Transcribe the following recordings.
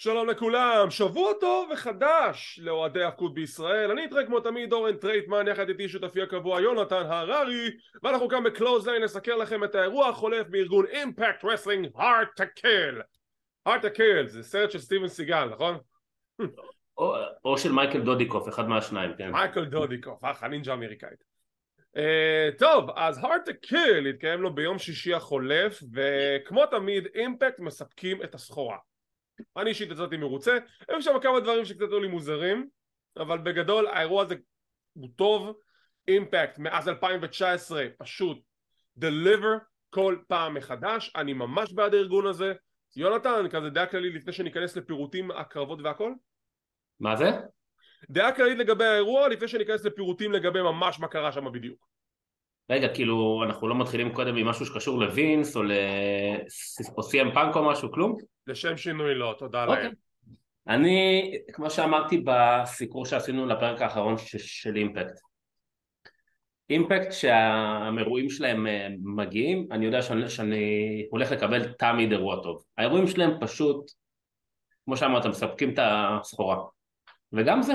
שלום לכולם, שבוע טוב וחדש לאוהדי הפקוד בישראל. אני איתכם כמו תמיד אורן טרייטמן יחד איתי שותפי הקבוע יונתן הררי. ואנחנו כאן בקלוזליין נסקר לכם את האירוע החולף בארגון Impact Wrestling Hard To Kill Hard To Kill זה סרט של סטיבן סיגל נכון? או, או של מייקל דודיקוף אחד מהשניים כן. מייקל דודיקוף אח הנינג'ה האמריקאית uh, טוב אז Hard To Kill התקיים לו ביום שישי החולף וכמו תמיד Impact מספקים את הסחורה אני אישית יצאתי מרוצה, היו שם כמה דברים שקצת היו לי מוזרים, אבל בגדול האירוע הזה הוא טוב, אימפקט מאז 2019 פשוט deliver כל פעם מחדש, אני ממש בעד הארגון הזה, יונתן, כזה דעה כללית לפני שניכנס לפירוטים, הקרבות והכל? מה זה? דעה כללית לגבי האירוע לפני שניכנס לפירוטים לגבי ממש מה קרה שם בדיוק. רגע, כאילו, אנחנו לא מתחילים קודם עם משהו שקשור לווינס או לסי.אם פאנק או משהו, כלום? לשם שינוי לא, תודה אוקיי. להם. אני, כמו שאמרתי בסיקור שעשינו לפרק האחרון של אימפקט, אימפקט שהאירועים שלהם אה, מגיעים, אני יודע שאני, שאני הולך לקבל תמיד אירוע טוב. האירועים שלהם פשוט, כמו שאמרת, מספקים את הסחורה. וגם זה,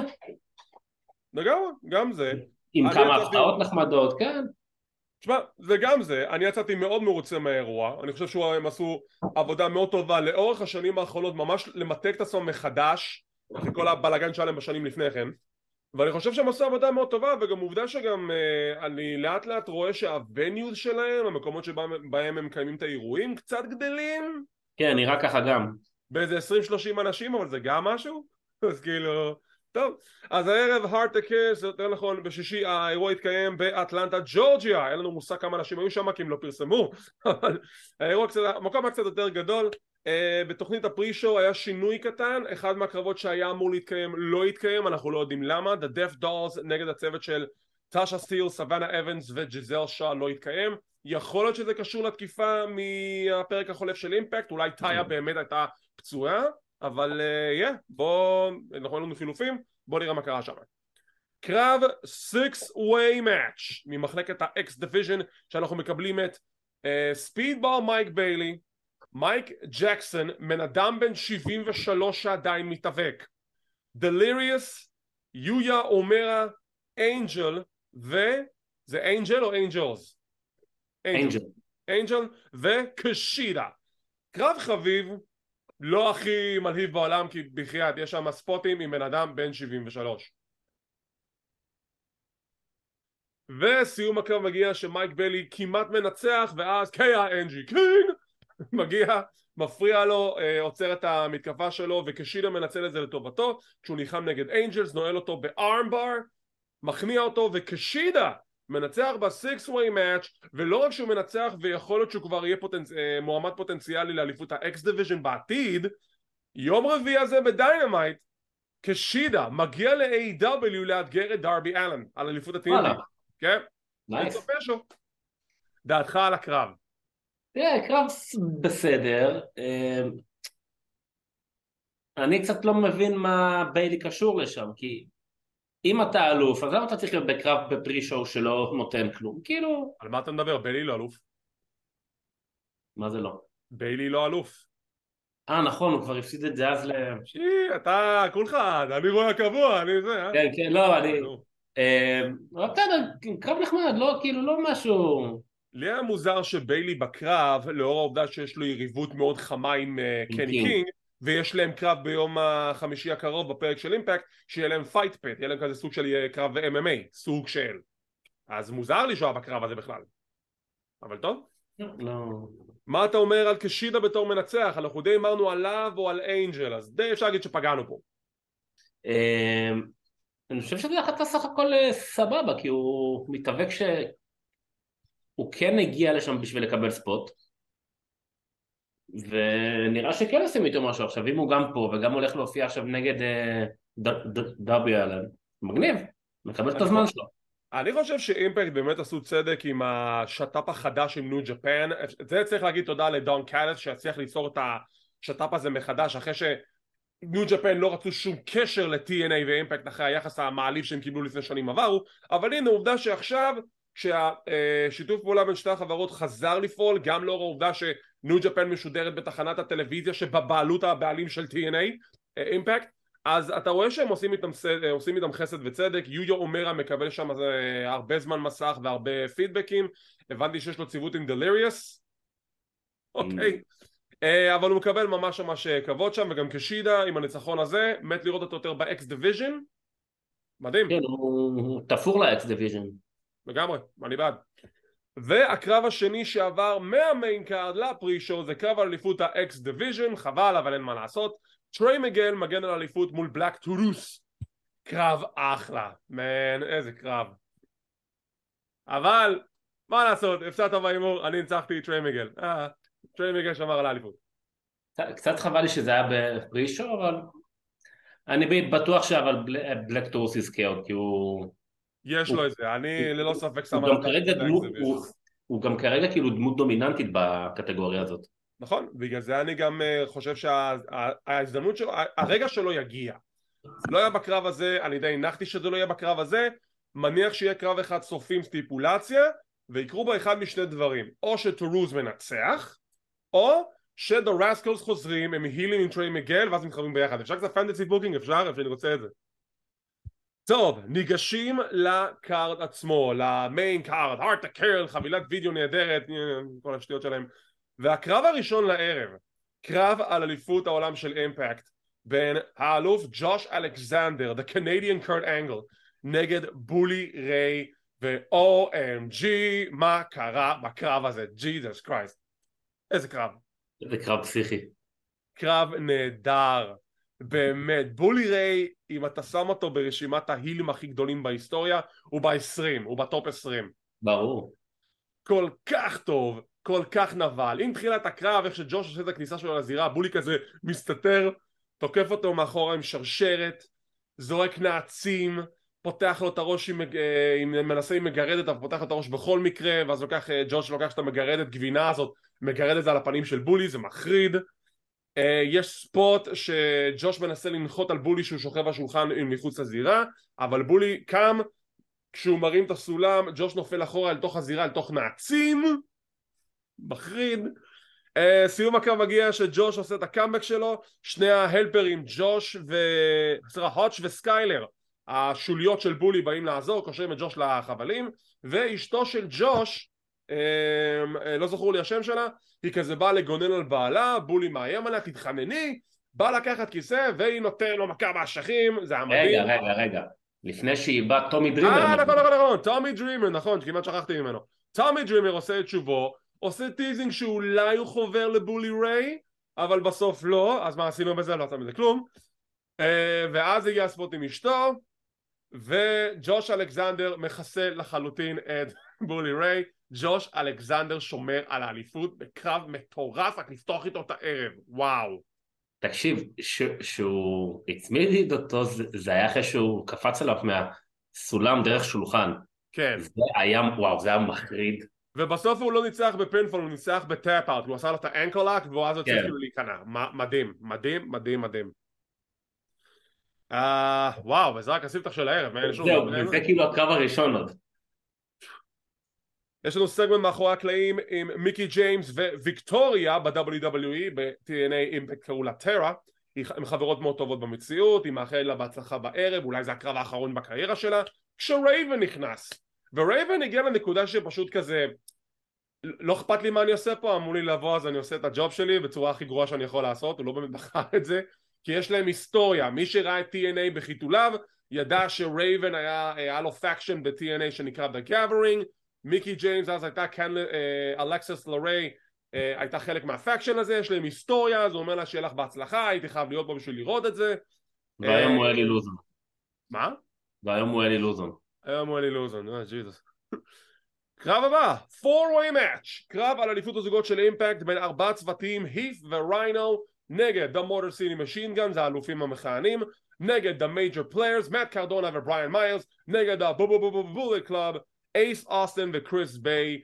לגמרי, גם זה. עם כמה הפתעות נחמדות, כן. תשמע, זה גם זה, אני יצאתי מאוד מרוצה מהאירוע, אני חושב שהם עשו עבודה מאוד טובה לאורך השנים האחרונות ממש למתג את עצמם מחדש אחרי כל הבלאגן שהיה להם בשנים לפני כן ואני חושב שהם עשו עבודה מאוד טובה וגם עובדה שגם אה, אני לאט לאט רואה שהווניוז שלהם, המקומות שבהם בהם הם מקיימים את האירועים קצת גדלים כן, נראה ככה גם. באיזה 20-30 אנשים אבל זה גם משהו אז כאילו טוב אז הערב הארט הקס זה יותר נכון בשישי האירוע התקיים באטלנטה ג'ורג'יה. אין לנו מושג כמה אנשים היו שם כי הם לא פרסמו אבל האירוע קצת המקום היה קצת יותר גדול. uh, בתוכנית הפרי שואו היה שינוי קטן אחד מהקרבות שהיה אמור להתקיים לא התקיים אנחנו לא יודעים למה. The Deaf Dolls נגד הצוות של טאשה סטיל, סוואנה אבנס וג'יזל שאה לא התקיים. יכול להיות שזה קשור לתקיפה מהפרק החולף של אימפקט אולי טאיה באמת הייתה פצועה אבל יא, uh, yeah, בוא, אנחנו אין לנו חילופים, בוא נראה מה קרה שם. קרב 6-way match ממחלקת ה-X Division שאנחנו מקבלים את Speedball מייק ביילי, מייק ג'קסון, בן אדם בן 73 שעדיין מתאבק, דליריוס, יויה אומרה, אנג'ל, ו... זה אנג'ל או אנג'לס? אנג'ל. אנג'ל וקשידה. קרב חביב, לא הכי מלהיב בעולם כי בחייאת יש שם ספוטים עם בן אדם בן 73 וסיום הקרב מגיע שמייק ביילי כמעט מנצח ואז קני קינג מגיע מפריע לו אה, עוצר את המתקפה שלו וקשידה מנצל את זה לטובתו כשהוא נלחם נגד אנג'לס נועל אותו ב armbar מכניע אותו וקשידה מנצח ב-6-way match ולא רק שהוא מנצח ויכול להיות שהוא כבר יהיה פוטנצ... אה, מועמד פוטנציאלי לאליפות ה-X Division בעתיד יום רביעי הזה ב Dynamite קשידה מגיע ל-AEW לאתגר את דרבי אלן על אליפות. ה TNT כן? nice. דעתך על הקרב תראה, קרב בסדר. אמ, אני קצת לא מבין מה ביילי קשור לשם, כי אם אתה אלוף, אז למה אתה צריך להיות בקרב ב pre-show שלא נותן כלום? כאילו, על מה אתה מדבר? ביילי לא אלוף מה זה לא? ביילי לא אלוף אה, נכון, הוא כבר הפסיד את זה אז ל... שי, אתה כולך, אני רואה הקבוע, אני זה, אה? כן, כן, לא, אני... נו. אמ, בסדר, קרב נחמד, לא, כאילו, לא משהו... לי היה מוזר שביילי בקרב, לאור העובדה שיש לו יריבות מאוד חמה עם אה, עם קני קינג. ויש להם קרב ביום החמישי הקרוב בפרק של אימפקט, שיהיה להם fight pit, יהיה להם כזה סוג של אה, קרב MMA, סוג של. אז מוזר לי שהוא היה בקרב הזה בכלל. אבל טוב. לא... מה אתה אומר על קשידה בתור מנצח? אנחנו די אמרנו עליו או על אנג'ל, אז די אפשר להגיד שפגענו פה. אמ, אני חושב שזה החלטה סך הכל אה, סבבה, כי הוא מתאבק ש... הוא כן הגיע לשם בשביל לקבל ספוט ונראה שכן עושים איתו משהו עכשיו, אם הוא גם פה וגם הולך להופיע עכשיו נגד אה, ד- ד- דרבי אלן, מגניב, מקבל את הזמן שלו. אני חושב שאימפקט באמת עשו צדק עם השת"פ החדש עם ניו ג'פן. זה צריך להגיד תודה לדון קאלס שהצליח ליצור את השת"פ הזה מחדש אחרי שניו ג'פן לא רצו שום קשר ל-TNA ואימפקט אחרי היחס המעליב שהם קיבלו לפני שנים עברו. אבל הנה עובדה שעכשיו כשהשיתוף פעולה בין שתי החברות חזר לפעול גם לאור העובדה שניו ג'פן משודרת בתחנת הטלוויזיה שבבעלות הבעלים של TNA אימפקט. אז אתה רואה שהם עושים איתם, עושים איתם חסד וצדק. יויה אומורה מקבל שם הרבה זמן מסך והרבה פידבקים. הבנתי שיש לו ציוות עם דליריוס אוקיי. אה, אבל הוא מקבל ממש ממש אה, כבוד שם וגם קושידה עם הניצחון הזה. מת לראות אותו יותר ב X Division מדהים. כן הוא תפור ל X Division לגמרי אני בעד והקרב השני שעבר מה main card ל pre show זה קרב על אליפות ה X Division חבל אבל אין מה לעשות. טריי מיגל מגן על אליפות מול בלק טורוס קרב אחלה man איזה קרב. אבל מה לעשות הפסדת בהימור אני ניצחתי טריי מיגל אה, טריי מיגל שמר על האליפות. קצת חבל לי שזה היה ב pre show אבל אני בטוח שאבל בלק טורוס יזכה עוד כי הוא יש לו את זה אני ללא ספק שם הוא גם כרגע כאילו דמות דומיננטית בקטגוריה הזאת נכון, בגלל זה אני גם אה, חושב שההזדמנות שלו, הרגע שלו יגיע. לא היה בקרב הזה, אני די הנחתי שזה לא יהיה בקרב הזה, מניח שיהיה קרב אחד סופי עם סטיפולציה, ויקרו בו אחד משני דברים, או שטורוז מנצח, או שדה רסקלס חוזרים, הם הילים עם טריי מיגל, ואז מתחברים ביחד. אפשר קצת fantasy booking? אפשר? אפשר, אני רוצה את זה. טוב, ניגשים לקארד עצמו, ל main card, הארד טו קיל, חבילת וידאו נהדרת, כל השטויות שלהם. והקרב הראשון לערב, קרב על אליפות העולם של אימפקט בין האלוף ג'וש אלכסנדר, the Canadian Kurt Angle, נגד בולי ריי ו-OMG מה קרה בקרב הזה, ג'יזוס קרייסט איזה קרב. איזה קרב פסיכי. קרב נהדר באמת בולי ריי אם אתה שם אותו ברשימת ההילים הכי גדולים בהיסטוריה הוא ב-20 הוא בטופ 20 ברור. כל כך טוב כל כך נבל. עם תחילת הקרב איך שג'וש עושה את הכניסה שלו לזירה בולי כזה מסתתר תוקף אותו מאחורה עם שרשרת זורק נעצים פותח לו את הראש עם, אה, עם מנסה עם מגרדת אבל פותח לו את הראש בכל מקרה ואז לוקח אה, ג'וש לוקח את המגרדת גבינה הזאת מגרד את זה על הפנים של בולי זה מחריד יש ספוט שג'וש מנסה לנחות על בולי שהוא שוכב בשולחן מחוץ לזירה אבל בולי קם כשהוא מרים את הסולם ג'וש נופל אחורה אל תוך הזירה אל תוך נעצים מחריד. uh, סיום הקו מגיע שג'וש עושה את הקאמבק שלו שני ההלפרים ג'וש ו... סליחה הוטש וסקיילר השוליות של בולי באים לעזור קושרים את ג'וש לחבלים ואשתו של ג'וש לא זכור לי השם שלה היא כזה באה לגונן על בעלה בולי מאיים עליה תתחנני בא לקחת כיסא והיא נותן לו מכה באשכים זה היה מדהים. רגע רגע רגע. לפני שהיא באה טומי דרימר אה נכון נכון נכון. טומי דרימר נכון כמעט שכחתי ממנו. טומי דרימר עושה את שובו עושה teasing שאולי הוא חובר לבולי ריי אבל בסוף לא אז מה עשינו בזה? לא עשינו בזה כלום. אה, ואז הגיע ה spot עם אשתו וג'וש אלכסנדר מחסל לחלוטין את בולי ריי ג'וש אלכסנדר שומר על האליפות בקרב מטורף רק לפתוח איתו את הערב. וואו. תקשיב שהוא הצמיד אותו זה, זה היה אחרי שהוא קפץ עליו מהסולם דרך שולחן. כן. זה היה וואו זה היה מחריד. ובסוף הוא לא ניצח ב pinfall, הוא ניצח ב tap-out, הוא עשה לו את ה ankle lock והוא אז יוצא כאילו להיכנע, מדהים, מדהים, מדהים, מדהים. אה, וואו, וזה רק הספתח של הערב, זהו, וזה כאילו הקרב הראשון עוד. יש לנו סגמנט מאחורי הקלעים עם מיקי ג'יימס וויקטוריה ב-WWE, ב-TNA אימפקט קראו לה טרה, הן חברות מאוד טובות במציאות, היא מאחלת לה בהצלחה בערב, אולי זה הקרב האחרון בקריירה שלה, כשרייבן נכנס. ורייבן הגיע לנקודה שפשוט כזה לא אכפת לי מה אני עושה פה, אמרו לי לבוא אז אני עושה את ה job שלי בצורה הכי גרועה שאני יכול לעשות, הוא לא באמת בחר את זה כי יש להם היסטוריה, מי שראה את TNA בחיתוליו ידע שרייבן היה, היה לו faction ב-TNA שנקרא The Gathering מיקי ג'יימס אז הייתה כאן אלכסיס לריי הייתה חלק מה faction הזה, יש להם היסטוריה, אז הוא אומר לה שיהיה לך בהצלחה, הייתי חייב להיות פה בשביל לראות את זה והיום הוא אלי לוזון מה? והיום הוא אלי לוזון היום הוא אלי לוזון, אה ג'יזוס. קרב הבא, 4-way match, קרב על אליפות הזוגות של אימפקט בין ארבעה צוותים, הית' וריינו נגד The Motor City Machine Guns, האלופים המכהנים, נגד The Major Players, מאט קרדונה ובריאן מאיירס, נגד ה-בולט קלאב, אייס אוסטן וקריס ביי.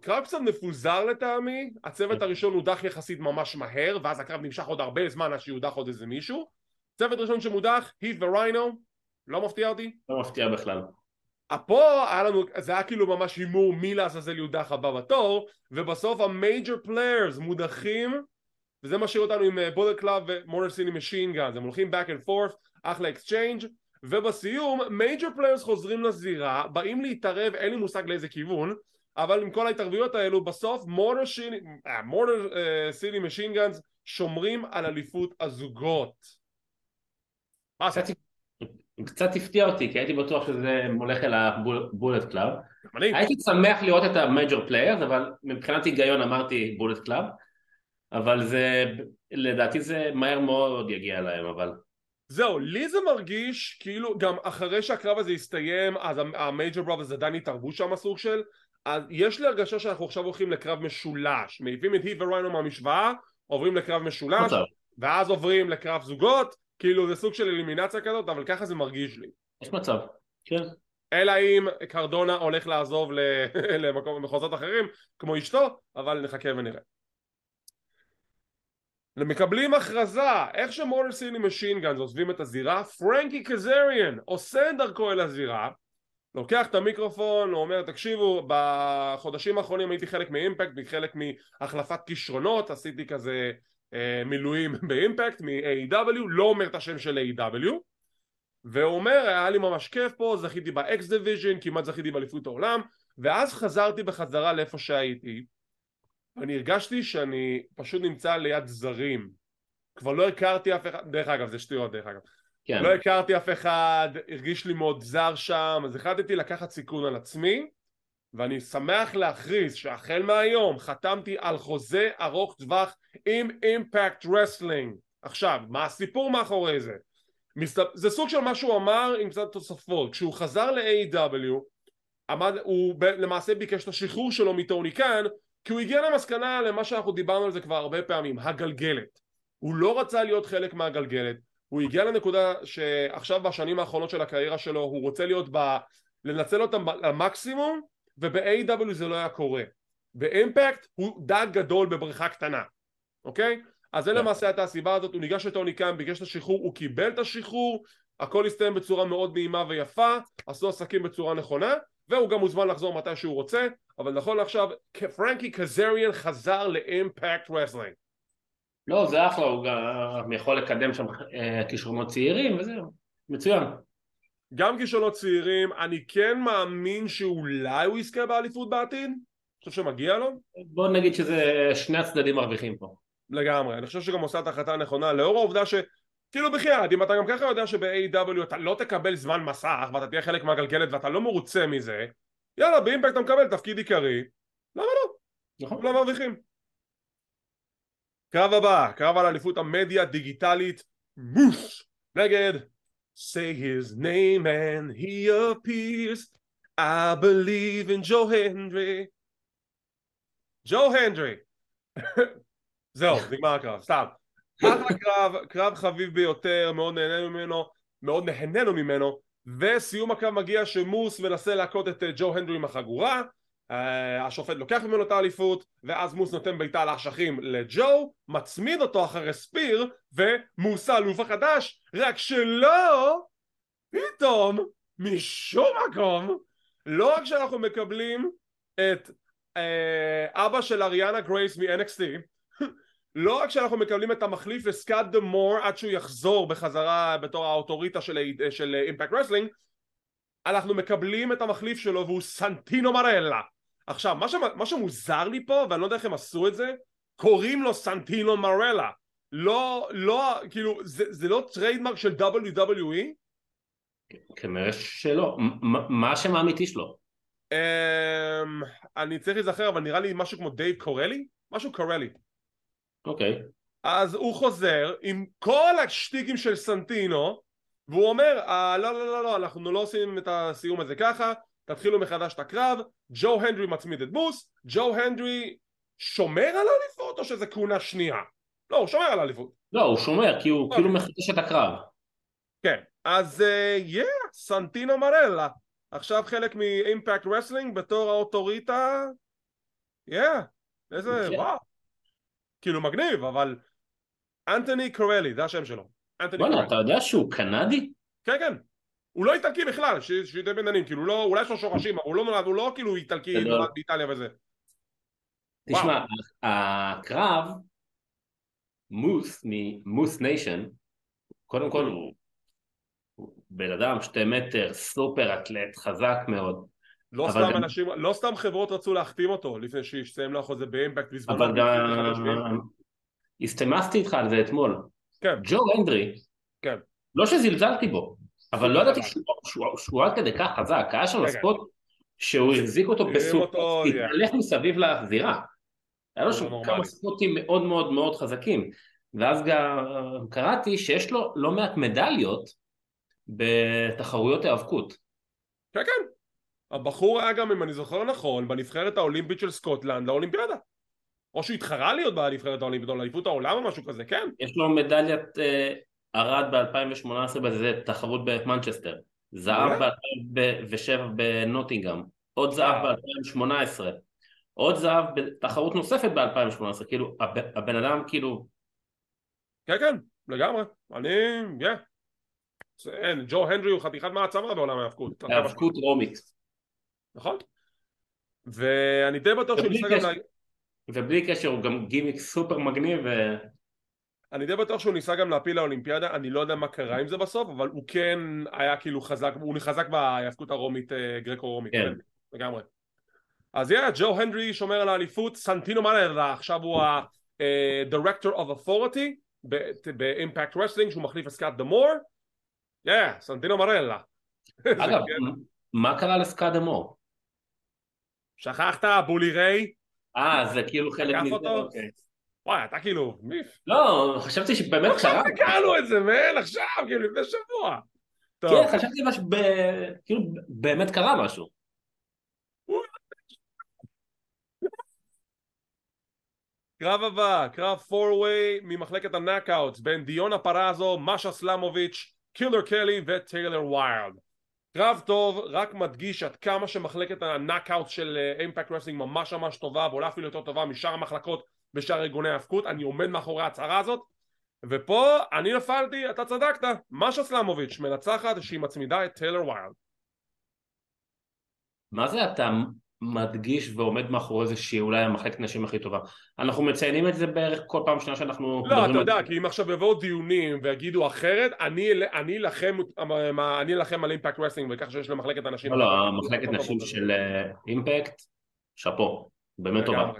קרב קצת מפוזר לטעמי, הצוות הראשון הודח יחסית ממש מהר, ואז הקרב נמשך עוד הרבה זמן עד שיודח עוד איזה מישהו. צוות ראשון שמודח, הית' וריינו, לא מפתיע אותי? לא מפתיע בכלל. פה היה לנו, זה היה כאילו ממש הימור מי לעזאזל יודח הבא בתור ובסוף המייג'ור פליירס מודחים וזה משאיר אותנו עם בולט קלאב ומוטור סיטי משין גאנס הם הולכים back and forth אחלה exchange ובסיום מייג'ור פליירס חוזרים לזירה באים להתערב אין לי מושג לאיזה כיוון אבל עם כל ההתערבויות האלו בסוף מוטור סיטי משין גאנס שומרים על אליפות הזוגות. מה קצת, קצת הפתיע אותי כי הייתי בטוח שזה הולך אל הבולט קלאב הייתי שמח לראות את המייג'ור פליירס אבל מבחינת היגיון אמרתי בולט קלאב אבל זה לדעתי זה מהר מאוד יגיע אליהם אבל זהו, לי זה מרגיש כאילו גם אחרי שהקרב הזה יסתיים אז המייג'ר בראברס עדיין יתערבו שם הסוג של אז יש לי הרגשה שאנחנו עכשיו הולכים לקרב משולש. מעיפים את היט וריינו מהמשוואה עוברים לקרב משולש ואז עוברים לקרב זוגות כאילו זה סוג של אלימינציה כזאת אבל ככה זה מרגיש לי. יש מצב, כן. אלא אם קרדונה הולך לעזוב למקום במחוזות אחרים כמו אשתו אבל נחכה ונראה מקבלים הכרזה, איך שמוטור סיטי משין גאנז עוזבים את הזירה, פרנקי קזריאן עושה את דרכו אל הזירה, לוקח את המיקרופון, הוא אומר תקשיבו בחודשים האחרונים הייתי חלק מאימפקט, חלק מהחלפת כישרונות, עשיתי כזה אה, מילואים באימפקט, מ-AEW, לא אומר את השם של AEW והוא אומר היה לי ממש כיף פה, זכיתי ב X Division, כמעט זכיתי באליפות העולם, ואז חזרתי בחזרה לאיפה שהייתי אני הרגשתי שאני פשוט נמצא ליד זרים כבר לא הכרתי אף אחד, דרך אגב זה שטויות דרך אגב כן. לא הכרתי אף אחד, הרגיש לי מאוד זר שם, אז החלטתי לקחת סיכון על עצמי ואני שמח להכריז שהחל מהיום חתמתי על חוזה ארוך טווח עם אימפקט רסלינג עכשיו, מה הסיפור מאחורי זה? זה סוג של מה שהוא אמר עם קצת תוספות כשהוא חזר ל-AW עמד, הוא למעשה ביקש את השחרור שלו מטוני קאן כי הוא הגיע למסקנה למה שאנחנו דיברנו על זה כבר הרבה פעמים, הגלגלת. הוא לא רצה להיות חלק מהגלגלת, הוא הגיע לנקודה שעכשיו בשנים האחרונות של הקריירה שלו הוא רוצה להיות ב... לנצל אותם למקסימום וב-AW זה לא היה קורה. באימפקט הוא דג גדול בבריכה קטנה, אוקיי? אז זה כן. למעשה הייתה הסיבה הזאת, הוא ניגש לטוני קאן, ביקש את השחרור, הוא קיבל את השחרור, הכל הסתיים בצורה מאוד נעימה ויפה, עשו עסקים בצורה נכונה, והוא גם מוזמן לחזור מתי שהוא רוצה, אבל נכון לעכשיו פרנקי קזריאן חזר לאימפקט רסלינג. לא, זה אחלה, הוא גם יכול לקדם שם אה, כישרונות צעירים וזהו, מצוין. גם כישרונות צעירים, אני כן מאמין שאולי הוא יזכה באליפות בעתיד? אני חושב שמגיע לו? בוא נגיד שזה שני הצדדים מרוויחים פה. לגמרי, אני חושב שגם עושה את ההחלטה הנכונה, לאור העובדה ש... כאילו בחייאת, אם אתה גם ככה יודע שב-AW אתה לא תקבל זמן מסך ואתה תהיה חלק מהגלגלת ואתה לא מרוצה מזה יאללה באימפקט אתה מקבל תפקיד עיקרי למה לא? נכון. לא מרוויחים. קרב הבא, קרב על אליפות המדיה דיגיטלית מוס! נגד. Say his name and he appears. I believe in Joe Hendry. ג'ו הנדרי זהו, נגמר הקרב, סתם אחלה קרב, קרב חביב ביותר, מאוד נהנינו ממנו, מאוד נהנינו ממנו, וסיום הקרב מגיע שמוס מנסה להכות את אה, ג'ו הנדרי עם החגורה, uh, השופט לוקח ממנו את האליפות, ואז מוס נותן בעיטה לאשכים לג'ו, מצמיד אותו אחרי ספיר, ומוס האלוף החדש, רק שלא, פתאום, משום מקום, לא רק שאנחנו מקבלים את uh, אבא של אריאנה גרייס מ-NXT, לא רק שאנחנו מקבלים את המחליף לסקאט דה מור עד שהוא יחזור בחזרה בתור האוטוריטה של, אימפקט רסלינג אנחנו מקבלים את המחליף שלו והוא סנטינו מרלה עכשיו מה, שמה, מה שמוזר לי פה ואני לא יודע איך הם עשו את זה קוראים לו סנטינו מרלה לא, לא, כאילו זה, זה לא trademark של WWE? כנראה שלא, מה השם האמיתי שלו? Um, אני צריך להיזכר אבל נראה לי משהו כמו דייב קורלי? משהו קורלי אוקיי. Okay. אז הוא חוזר עם כל השטיקים של סנטינו והוא אומר אה, לא לא לא לא אנחנו לא עושים את הסיום הזה ככה תתחילו מחדש את הקרב ג'ו הנדרי מצמיד את מוס ג'ו הנדרי שומר על האליפות או שזה כהונה שנייה? לא הוא שומר על האליפות לא הוא שומר כי הוא okay. כאילו אוקיי. מחדש את הקרב כן אז yeah yeah, סנטינו מרלה עכשיו חלק מאימפקט רסלינג בתור האוטוריטה yeah yeah, איזה. וואו כאילו מגניב אבל אנטוני קורלי זה השם שלו בוא'נה אתה יודע שהוא קנדי? כן כן הוא לא איטלקי בכלל, שידי בינונים, כאילו לא, אולי יש לו שורשים, אבל הוא לא נולד, הוא לא כאילו איטלקי. נולד באיטליה וזה. תשמע, הקרב, מוס, מ- Moose Nation, קודם כל הוא בן אדם שתי מטר, סופר אתלט, חזק מאוד, לא סתם גם- אנשים, לא סתם חברות רצו להחתים אותו לפני שיסתיים לו חוזה באימפקט בזמנו. אבל גם... הסתמסתי איתך על זה אתמול. כן. ג'ו הנדרי, כן. לא שזלזלתי בו, אבל לא סופר ידעתי. שהוא- עד כדי כך חזק, היה שם רגע. spot שהוא החזיק אותו יא. התהלך מסביב לזירה. היה לו שם. כמה ספוטים מאוד מאוד מאוד חזקים, ואז גם קראתי שיש לו לא מעט מדליות בתחרויות היאבקות. כן, כן. הבחור היה גם, אם אני זוכר נכון, בנבחרת האולימפית של סקוטלנד לאולימפיאדה. או שהוא התחרה להיות בנבחרת האולימפית, או לאליפות העולם או משהו כזה, כן. יש לו מדליית אה, ארד ב-2018 באיזה תחרות במנצ'סטר, זהב מעולה. ב-2007 בנוטינגאם, עוד זהב וואו. ב-2018, עוד זהב בתחרות נוספת ב-2018, כאילו הב- הבן אדם כאילו, כן, כן, לגמרי. אני, כן. ג'ו הנדרי הוא חתיכת מעצמה בעולם ההאבקות. היאבקות רומית, נכון. ואני די בטוח שהוא ניסה גם קשר. לה... ובלי קשר הוא גם גימיק סופר מגניב, ו... אני די בטוח שהוא ניסה גם להעפיל לאולימפיאדה, אני לא יודע מה קרה עם זה בסוף, אבל הוא כן היה כאילו חזק, הוא חזק בהאבקות הרומית, אה, גרקו-רומית, כן. לגמרי. אז יאללה, ג'ו הנדרי שומר על האליפות, סנטינו מרלה, עכשיו הוא ה-Director of Authority באימפקט רסלינג, שהוא מחליף את סקאט דמור, yeah, סנטינו מרלה. אגב, כן. מה קרה לסקאט דה מור? שכחת, בולי ריי? אה, זה כאילו חלק מזה? אוקיי. וואי, אתה כאילו, מיף. לא, חשבתי שבאמת עכשיו קרה. תקענו את זה, man, עכשיו, כאילו, לפני שבוע. טוב. כן, חשבתי מש... ב... כאילו באמת קרה משהו. קרב הבא, קרב 4-way ממחלקת ה- Knockouts בין דיונה פרזו, משה סלמוביץ', קילר קלי וטיילר ויילד. קרב טוב, רק מדגיש עד כמה שמחלקת ה- Knockouts של אימפקט רסלינג ממש ממש טובה ואולי אפילו יותר טובה משאר המחלקות בשאר ארגוני ההאבקות, אני עומד מאחורי ההצהרה הזאת ופה אני נפלתי, אתה צדקת, משה סלמוביץ' מנצחת שהיא מצמידה את טיילר ויילד. מה זה אתה מדגיש ועומד מאחורי זה שהיא אולי המחלקת נשים הכי טובה? אנחנו מציינים את זה בערך כל פעם שנייה שאנחנו... לא, אתה יודע, זה. כי אם עכשיו יבואו דיונים ויגידו אחרת, אני אלחם אני אלחם על אימפקט רסלינג וככה שיש למחלקת הנשים לא, לא, המחלקת נשים של אה, אימפקט, שאפו, באמת טובה.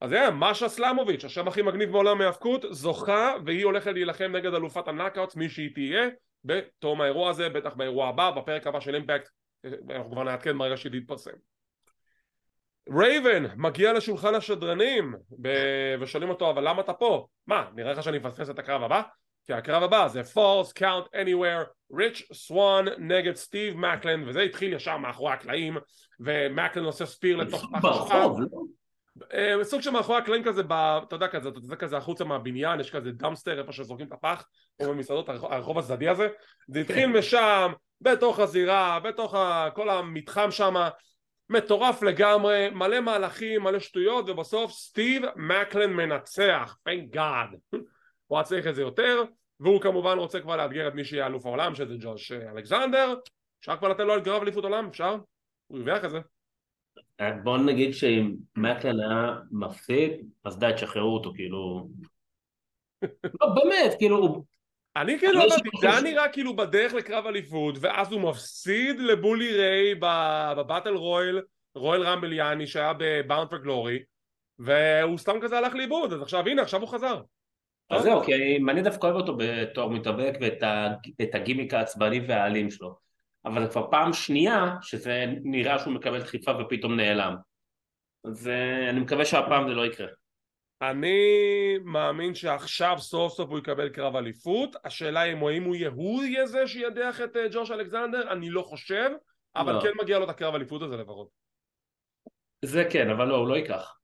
אז יאללה, משה סלמוביץ', השם הכי מגניב בעולם ההאבקות, זוכה והיא הולכת להילחם נגד אלופת ה- Knockouts, מי שהיא תהיה, בתום האירוע הזה, בטח באירוע הבא, בפרק הבא של אימפקט, אנחנו כבר נעדכן ברגע שהיא תתפרסם. רייבן מגיע לשולחן השדרנים ב- ושואלים אותו אבל למה אתה פה? מה נראה לך שאני מפספס את הקרב הבא? כי הקרב הבא זה Falls Count Anywhere ריץ' סוואן נגד סטיב מקלן וזה התחיל ישר מאחורי הקלעים ומקלן עושה ספיר לתוך פח ברחוב, לא? אה, סוג של מאחורי הקלעים כזה, ב, אתה יודע כזה, אתה יוצא כזה החוצה מהבניין, יש כזה דאמסטר איפה שזורקים את הפח, או במסעדות, הרחוב, הצדדי הזה, זה התחיל משם, בתוך הזירה, בתוך ה, כל המתחם שם, מטורף לגמרי, מלא מהלכים, מלא שטויות, ובסוף סטיב מקלן מנצח, thank God, הוא היה צריך את זה יותר, והוא כמובן רוצה כבר לאתגר את מי שיהיה אלוף העולם, שזה ג'וש אלכסנדר, אפשר כבר לתת לו על גרב אליפות עולם, אפשר? הוא הרוויח את זה. אה, בוא נגיד שאם מקלן היה מפסיד, אז די, תשחררו אותו, כאילו... לא, באמת, כאילו, אני כאילו אני אמרתי, חושב זה היה ש- נראה כאילו בדרך לקרב אליפות ואז הוא מפסיד לבולי ריי בבטל רויאל, רויאל רמבל יאני שהיה בבאונד פר גלורי והוא סתם כזה הלך לאיבוד אז עכשיו הנה עכשיו הוא חזר אז זהו, כי אני דווקא אוהב אותו בתור מתאבק ואת הגימיק העצבני והאלים שלו. אבל זה כבר פעם שנייה שזה נראה שהוא מקבל דחיפה ופתאום נעלם. אז אה, אני מקווה שהפעם זה לא יקרה. אני מאמין שעכשיו סוף סוף הוא יקבל קרב אליפות השאלה אם הוא- הוא יהיה הוא יהיה זה שידח את אה, ג'וש אלכסנדר אני לא חושב אבל לא. כן מגיע לו את הקרב אליפות הזה לפחות זה כן, אבל לא, הוא לא ייקח.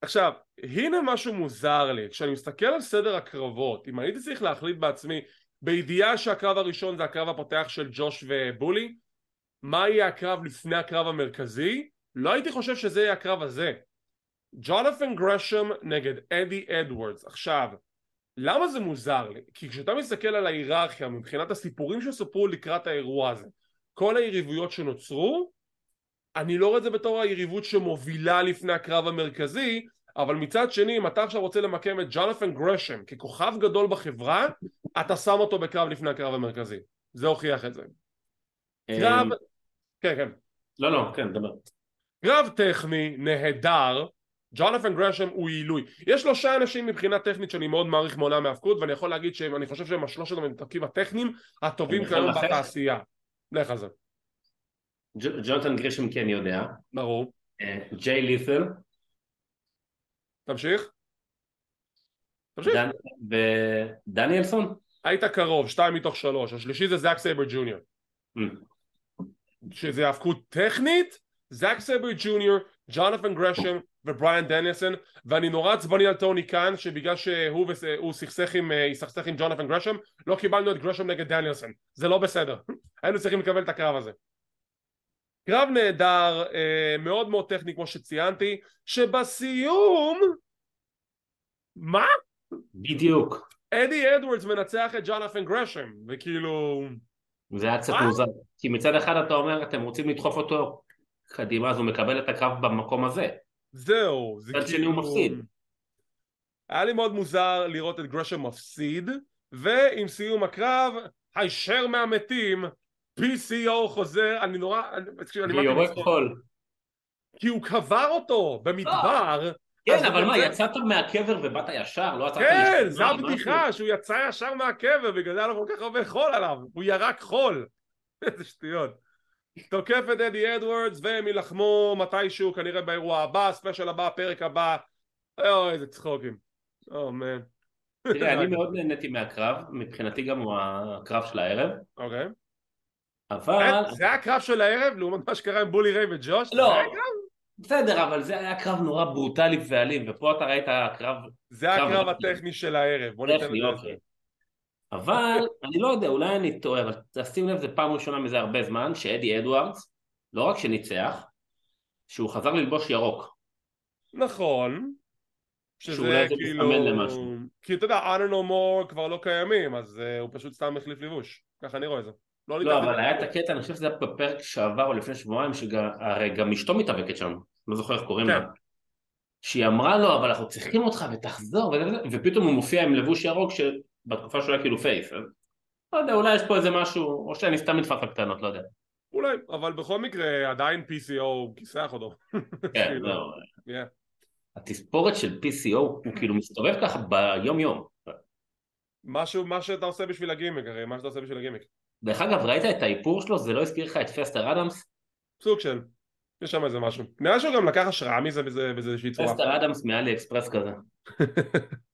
עכשיו, הנה משהו מוזר לי, כשאני מסתכל על סדר הקרבות, אם הייתי צריך להחליט בעצמי, בידיעה שהקרב הראשון זה הקרב הפותח של ג'וש ובולי, מה יהיה הקרב לפני הקרב המרכזי? לא הייתי חושב שזה יהיה הקרב הזה. ג'ונת'ן גרשם נגד אדי אדוורדס. עכשיו, למה זה מוזר לי? כי כשאתה מסתכל על ההיררכיה מבחינת הסיפורים שסופרו לקראת האירוע הזה כל היריבויות שנוצרו אני לא רואה את זה בתור היריבות שמובילה לפני הקרב המרכזי אבל מצד שני אם אתה עכשיו רוצה למקם את ג'ונת'ן גרשם ככוכב גדול בחברה אתה שם אותו בקרב לפני הקרב המרכזי זה הוכיח את זה קרב כן כן לא לא כן דבר קרב טכני נהדר ג'ונת'ן גרשם הוא עילוי. יש שלושה אנשים מבחינה טכנית שאני מאוד מעריך מעולם ההאבקות ואני יכול להגיד שאני חושב שהם השלושת המתקים הטכניים הטובים כיום בתעשייה. לך על זה. ג'ונתן גרשם כן יודע. ברור. ג'יי לית'ל תמשיך. תמשיך. ודניאלסון היית קרוב, שתיים מתוך שלוש. השלישי זה זאק סייבר ג'וניור. שזה האבקות טכנית זאק סייבר ג'וניור ג'ונת'ן גרשם ובריאן דניאלסון ואני נורא עצבני על טוני קאן שבגלל שהוא סכסך עם, סכסך עם ג'ונת'ן גרשם לא קיבלנו את גרשם נגד דניאלסון. זה לא בסדר. היינו צריכים לקבל את הקרב הזה. קרב נהדר מאוד מאוד טכני כמו שציינתי שבסיום מה? בדיוק. אדי אדוורדס מנצח את ג'ונת'ן גרשם וכאילו זה היה קצת מוזר כי מצד אחד אתה אומר אתם רוצים לדחוף אותו קדימה אז הוא מקבל את הקרב במקום הזה. זהו זה כאילו... שני הוא מפסיד. היה לי מאוד מוזר לראות את גרשם מפסיד ועם סיום הקרב הישר מהמתים PCO חוזר אני נורא אני יורק חול. כי הוא קבר אותו במדבר כן אבל מה יצאת מהקבר ובאת ישר? לא יצאת כן זו הבדיחה שהוא יצא ישר מהקבר בגלל זה היה לו כל כך הרבה חול עליו. הוא ירק חול. איזה שטויות תוקף את אדי אדוורדס והם יילחמו מתישהו כנראה באירוע הבא ספיישל הבא פרק הבא. אוי איזה צחוקים. או מן תראה אני מאוד נהניתי מהקרב מבחינתי גם הוא הקרב של הערב. אוקיי. אבל זה היה הקרב של הערב? לעומת מה שקרה עם בולי ריי וג'וש? לא. בסדר אבל זה היה קרב נורא ברוטלי ואלים ופה אתה ראית קרב זה הקרב הטכני של הערב בוא ניתן את זה אבל אני לא יודע אולי אני טועה אבל תשים לב זה פעם ראשונה מזה הרבה זמן שאדי אדוארדס לא רק שניצח שהוא חזר ללבוש ירוק. נכון. שזה כאילו כי אתה יודע no more כבר לא קיימים אז uh, הוא פשוט סתם החליף לבוש. ככה אני רואה את זה. לא, לא אבל היה את הקטע, אני חושב שזה היה בפרק שעבר או לפני שבועיים, שהרי גם אשתו מתאבקת שם, לא זוכר איך קוראים לה. כן. שהיא אמרה לו, אבל אנחנו צריכים אותך ותחזור, ופתאום הוא מופיע עם לבוש ירוק שבתקופה שהוא היה כאילו פייס. לא יודע, אולי יש פה איזה משהו, או שאני סתם נתפס לקטנות, לא יודע. אולי, אבל בכל מקרה עדיין PCO כיסח אותו. כן, לא. התספורת של PCO הוא כאילו מסתובב ככה ביום יום. משהו, מה שאתה עושה בשביל הגימיק, הרי מה שאתה עושה בשביל הגימיק. דרך אגב, ראית את האיפור שלו? זה לא הזכיר לך את פסטר אדמס? סוג של. יש שם איזה משהו. נראה שהוא גם לקח השראה מזה באיזושהי צורה. פסטר אדמס מאלי אקספרס כזה.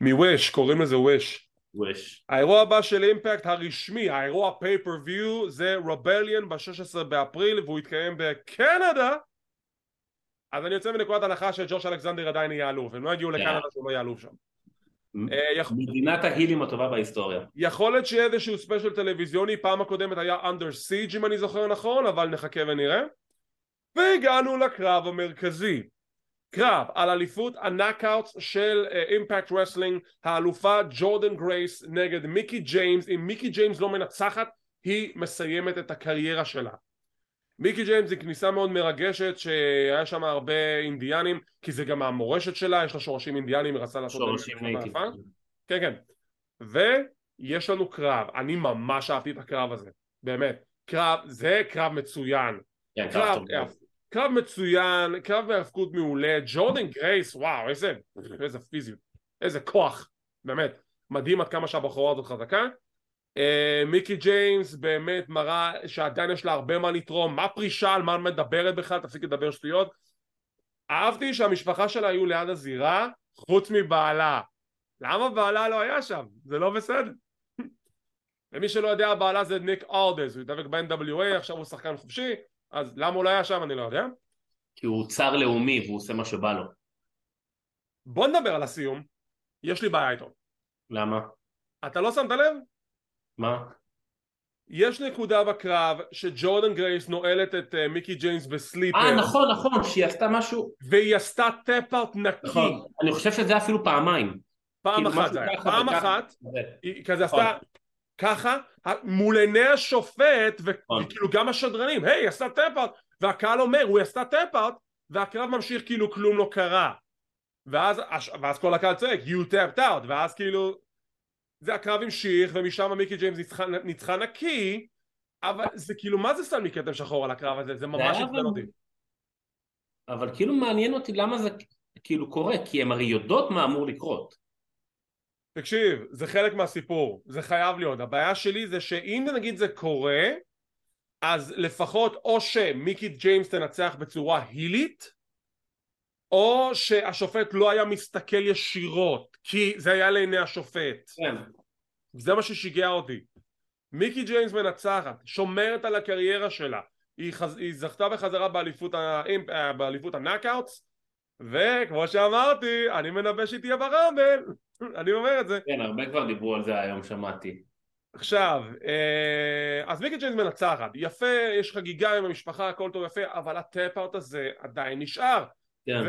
מוויש, קוראים לזה וויש. וויש. האירוע הבא של Impact הרשמי, האירוע pay-per-view, זה Rebellion ב-16 באפריל והוא יתקיים בקנדה אז אני יוצא מנקודת הנחה שג'וש אלכסנדר עדיין יהיה אלוף, הם לא יגיעו כן. לקנדה שהוא לא יהיה אלוף שם. אה, מדינת ההילים הטובה בהיסטוריה. יכול להיות שיהיה איזשהו ספיישל טלוויזיוני, פעם הקודמת היה under siege אם אני זוכר נכון, אבל נחכה ונראה. והגענו לקרב המרכזי. קרב על אליפות ה Knockout של Impact uh, Wrestling, האלופה ג'ורדן גרייס נגד מיקי ג'יימס, אם מיקי ג'יימס לא מנצחת היא מסיימת את הקריירה שלה. מיקי ג'יימס היא כניסה מאוד מרגשת שהיה שם הרבה אינדיאנים כי זה גם המורשת שלה יש לה שורשים אינדיאנים היא רצה לעשות שורשים native כן. כן ויש לנו קרב. אני ממש אהבתי את הקרב הזה. באמת. קרב זה קרב מצוין. כן, קרב, קרב, קרב מצוין קרב בהאבקות מעולה. ג'ורדן גרייס וואו איזה איזה פיזיות איזה כוח. באמת מדהים עד כמה שהבחורה הזאת חזקה. אה, מיקי ג'יימס באמת מראה שעדיין יש לה הרבה מה לתרום. מה פרישה על מה מדברת בכלל? תפסיק לדבר שטויות. אהבתי שהמשפחה שלה היו ליד הזירה חוץ מבעלה. למה בעלה לא היה שם? זה לא בסדר. למי שלא יודע בעלה זה ניק אורדז הוא התאבק ב-NWA עכשיו הוא שחקן חופשי אז למה הוא לא היה שם אני לא יודע כי הוא צר לאומי והוא עושה מה שבא לו בוא נדבר על הסיום יש לי בעיה איתו למה? אתה לא שמת לב? מה? יש נקודה בקרב שג'ורדן גרייס נועלת את uh, מיקי ג'יימס ב sleeper אה נכון נכון שהיא עשתה משהו והיא עשתה tap-out נקי נכון אני חושב שזה אפילו פעמיים פעם כאילו, אחת זה היה, פעם. אחת. היא כזה נכון. עשתה ככה, מול עיני השופט, נכון. וכאילו גם השדרנים, היי, היא עשתה tap-out, והקהל אומר, הוא עשתה tap-out, והקרב ממשיך כאילו כלום לא קרה. ואז, ואז כל הקהל צועק, you tapped out, ואז כאילו, זה הקרב המשיך, ומשם מיקי ג'יימס ניצחה, ניצחה נקי, אבל זה כאילו, מה זה שם לי כתם שחור על הקרב הזה? זה ממש עצבן אבל- אותי. אבל כאילו מעניין אותי למה זה כאילו קורה, כי הן הרי יודעות מה אמור לקרות. תקשיב, זה חלק מהסיפור, זה חייב להיות. הבעיה שלי זה שאם נגיד זה קורה, אז לפחות או שמיקי ג'יימס תנצח בצורה הילית, או שהשופט לא היה מסתכל ישירות, כי זה היה לעיני השופט. כן. זה מה ששיגע אותי. מיקי ג'יימס מנצחת, שומרת על הקריירה שלה, היא, חז... היא זכתה בחזרה באליפות, ה... אה, באליפות ה Knockouts, וכמו שאמרתי, אני מנבא שהיא תהיה ב Rumble, אני אומר את זה. כן, הרבה כבר דיברו על זה היום, שמעתי. עכשיו, אה, אז מיקי ג'יימס מנצחת, יפה, יש חגיגה עם המשפחה, הכל טוב יפה, אבל ה tap-out הזה עדיין נשאר. כן.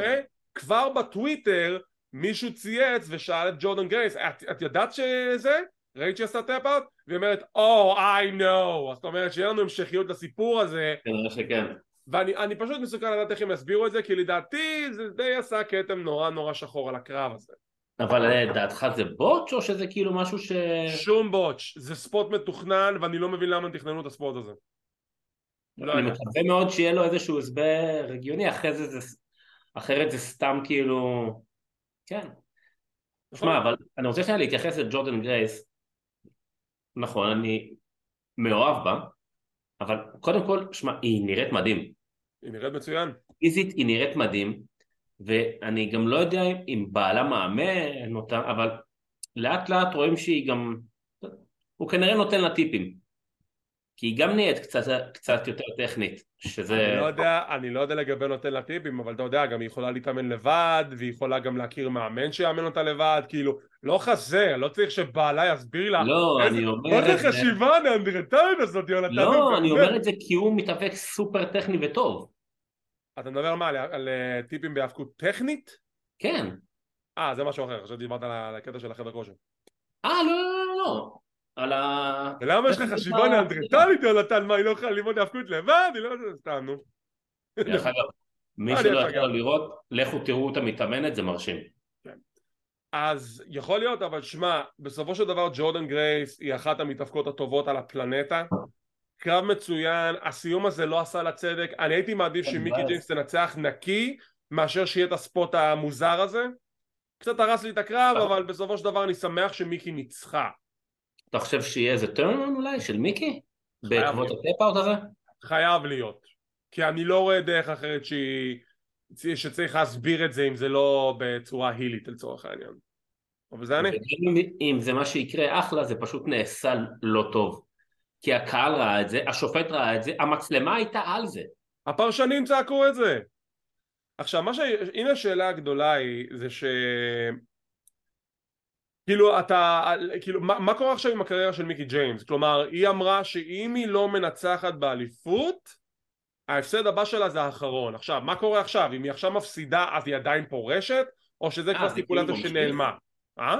וכבר בטוויטר מישהו צייץ ושאל את ג'ורדן גרייס, את, את ידעת שזה? ראית שעשתה tap-out? והיא אומרת, Oh, I know. זאת אומרת שיהיה לנו המשכיות לסיפור הזה, כנראה שכן. ואני אני פשוט מסוקרן לדעת איך הם יסבירו את זה, כי לדעתי זה די עשה כתם נורא נורא שחור על הקרב הזה. אבל אה, דעתך זה בוטש או שזה כאילו משהו ש... שום בוטש, זה ספוט מתוכנן ואני לא מבין למה תכננו את הספוט הזה. לא אני. מקווה מאוד שיהיה לו איזשהו הסבר הגיוני, אחרי זה זה... אחרת זה סתם כאילו... כן. שמע, אבל אני רוצה שנייה להתייחס לג'ורדן גרייס. נכון, אני מאוהב בה, אבל קודם כל, שמע, היא נראית מדהים. היא נראית מצוין. פיזית היא נראית מדהים, ואני גם לא יודע אם, בעלה מאמן אותה, אבל לאט לאט רואים שהיא גם... הוא כנראה נותן לה טיפים. כי היא גם נהיית קצת, קצת יותר טכנית, שזה... אני לא יודע, אני לא יודע לגבי נותן לה טיפים, אבל אתה יודע, גם היא יכולה להתאמן לבד, והיא יכולה גם להכיר מאמן שיאמן אותה לבד, כאילו, לא חסר, לא צריך שבעלה יסביר לה. לא, איזה- אני אומר מה את זה זה... חשיבה נאנדרטלית הזאת, יונתן? לא, אני. אומר את זה כי הוא מתאבק סופר טכני וטוב. אתה מדבר מה, על, על אה, טיפים בהאבקות טכנית? כן. אה, זה משהו אחר, עכשיו דיברת על הקטע של החדר כושר. אה, לא, לא, לא, לא. על ה... ולמה יש לך חשיבה נאנדרטלית, יונתן? מה, היא לא יכולה ללמוד האבקות לבד? היא לא... סתם, נו. דרך אגב, מי אני שלא יכול. לראות, לכו תראו אותה מתאמנת, זה מרשים. אז יכול להיות, אבל שמע, בסופו של דבר ג'ורדן גרייס היא אחת המתאבקות הטובות על הפלנטה. קרב מצוין, הסיום הזה לא עשה לה צדק, אני הייתי מעדיף שמיקי. ג'יימס תנצח נקי מאשר שיהיה את ה spot המוזר הזה. קצת הרס לי את הקרב, נכון. אבל בסופו של דבר אני שמח שמיקי ניצחה. אתה חושב שיהיה איזה טרנון אולי של מיקי? בעקבות. ה tap-out הזה? חייב להיות. כי אני לא רואה דרך אחרת שהיא... שצריך להסביר את זה אם זה לא בצורה הילית לצורך העניין. אבל זה אני. אם- אם זה מה שיקרה אחלה, זה פשוט נעשה לא טוב. כי הקהל ראה את זה, השופט ראה את זה, המצלמה הייתה על זה. הפרשנים צעקו את זה. עכשיו, מה ש... הנה השאלה הגדולה היא, זה ש... כאילו, אתה... כאילו, מה, מה קורה עכשיו עם הקריירה של מיקי ג'יימס? כלומר, היא אמרה שאם היא לא מנצחת באליפות, ההפסד הבא שלה זה האחרון. עכשיו, מה קורה עכשיו? אם היא עכשיו מפסידה, אז היא עדיין פורשת? או שזה אה, כבר סטיקולציה כאילו? שנעלמה? אה?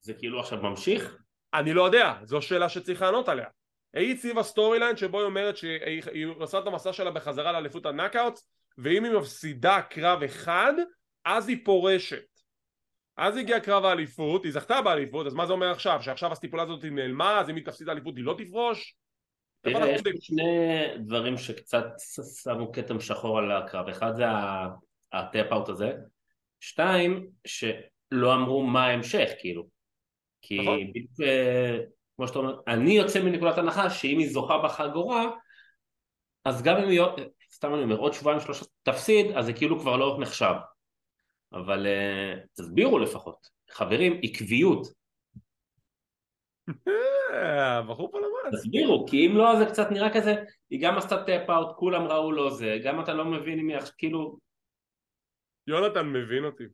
זה כאילו עכשיו ממשיך? אני לא יודע, זו שאלה שצריך לענות עליה. היא הציבה storyline שבו היא אומרת שהיא היא עושה את המסע שלה בחזרה לאליפות ה Knockouts ואם היא מפסידה קרב אחד אז היא פורשת. אז הגיע קרב האליפות, היא זכתה באליפות, אז מה זה אומר עכשיו? שעכשיו הסטיפולציה הזאת נעלמה, אז אם היא תפסיד האליפות היא לא תפרוש? תראה, יש? פה שני דברים שקצת שמו כתם שחור על הקרב. אחד זה ה tap-out הזה. שתיים, שלא אמרו מה ההמשך, כאילו. כי נכון. בדיוק, אה, כמו שאתה אומר, אני יוצא מנקודת הנחה שאם היא זוכה בחגורה, אז גם אם היא, סתם אני אומר, עוד שבועיים שלושה תפסיד, אז זה כאילו כבר לא נחשב. אבל אה, תסבירו לפחות. חברים, עקביות. אה, הבחור פה למד. תסבירו, כי אם לא, זה קצת נראה כזה, היא גם עשתה tap-out, כולם ראו לו זה, גם אתה לא מבין אם היא, כאילו, יונתן מבין אותי.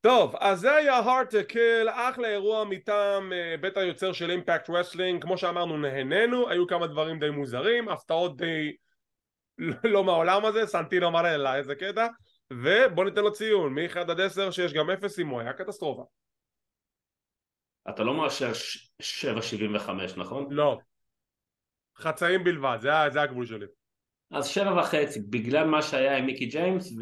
טוב, אז זה היה Hard to Kill, אחלה אירוע מטעם אה, בית היוצר של Impact Wrestling, כמו שאמרנו נהנינו, היו כמה דברים די מוזרים, הפתעות די לא- לא מהעולם הזה, סנטינו מרלה, איזה קטע, ובוא ניתן לו ציון, מ-1 עד 10 שיש גם 0 אם הוא היה קטסטרופה. אתה לא מאשר 7.75 נכון? לא. חצאים בלבד, זה, זה הגבול שלי. אז שבע וחצי, בגלל מה שהיה עם מיקי ג'יימס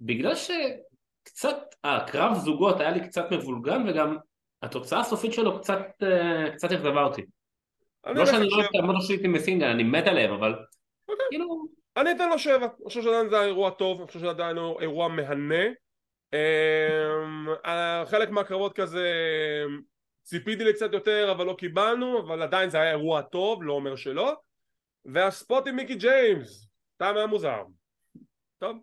ובגלל שקצת, הקרב זוגות היה לי קצת מבולגן וגם התוצאה הסופית שלו קצת, אה, קצת אכזבה אותי. לא שאני לא אוהב את שלי מסינגל, אני מת עליהם, אבל אוקיי. כאילו... אני אתן לו שבע, אני חושב שעדיין זה אירוע טוב, אני חושב שעדיין הוא אירוע מהנה. אמ, חלק מהקרבות כזה ציפיתי לי קצת יותר אבל לא קיבלנו, אבל עדיין זה היה אירוע טוב, לא אומר שלא. והספוט עם מיקי ג'יימס, טעם היה מוזר. טוב?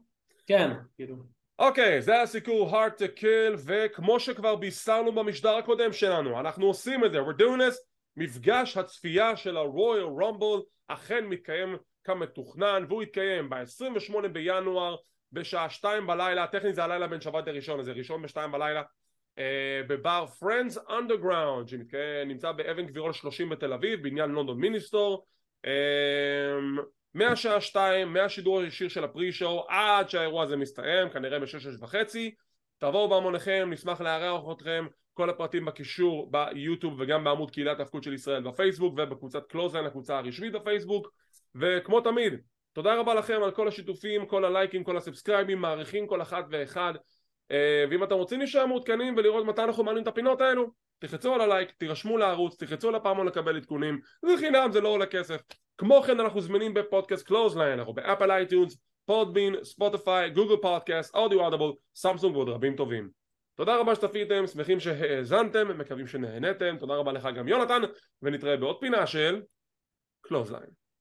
כן, כאילו. אוקיי, זה היה סיקור hard to kill, וכמו שכבר בישרנו במשדר הקודם שלנו, אנחנו עושים את זה, we're doing this, מפגש הצפייה של ה-Royal Rumble אכן מתקיים כמתוכנן, והוא יתקיים ב-28 בינואר בשעה שתיים בלילה, טכנית זה הלילה בין שבת לראשון, אז זה ראשון בשתיים בלילה אה, בבר Friends Underground שנמצא באבן גבירול 30 בתל אביב בעניין לונדון מיניסטור. אה, מהשעה שתיים מהשידור הישיר של הפרי שואו עד שהאירוע הזה מסתיים כנראה בשש שש וחצי. תבואו בהמוניכם נשמח לארח אתכם. כל הפרטים בקישור ביוטיוב וגם בעמוד קהילת ההפקות של ישראל בפייסבוק ובקבוצת קלוזן הקבוצה הרשמית בפייסבוק וכמו תמיד תודה רבה לכם על כל השיתופים, כל הלייקים, כל הסאבסקרייבים, מעריכים כל אחת ואחד. אה, ואם אתם רוצים להישאר מעודכנים ולראות מתי אנחנו מעלים את הפינות האלו תחצו על הלייק, תירשמו לערוץ, תחצו על הפעמון לקבל עדכונים. זה חינם, זה לא עולה כסף. כמו כן אנחנו זמינים בפודקאסט קלוזליין, אנחנו ב Apple iTunes, Podbean, Spotify, Google Podcast, Audio Audible, Samsung ועוד רבים טובים. תודה רבה שצפיתם, שמחים שהאזנתם, מקווים שנהנתם, תודה רבה לך גם יונתן ונתראה בעוד פינה של קלוזליין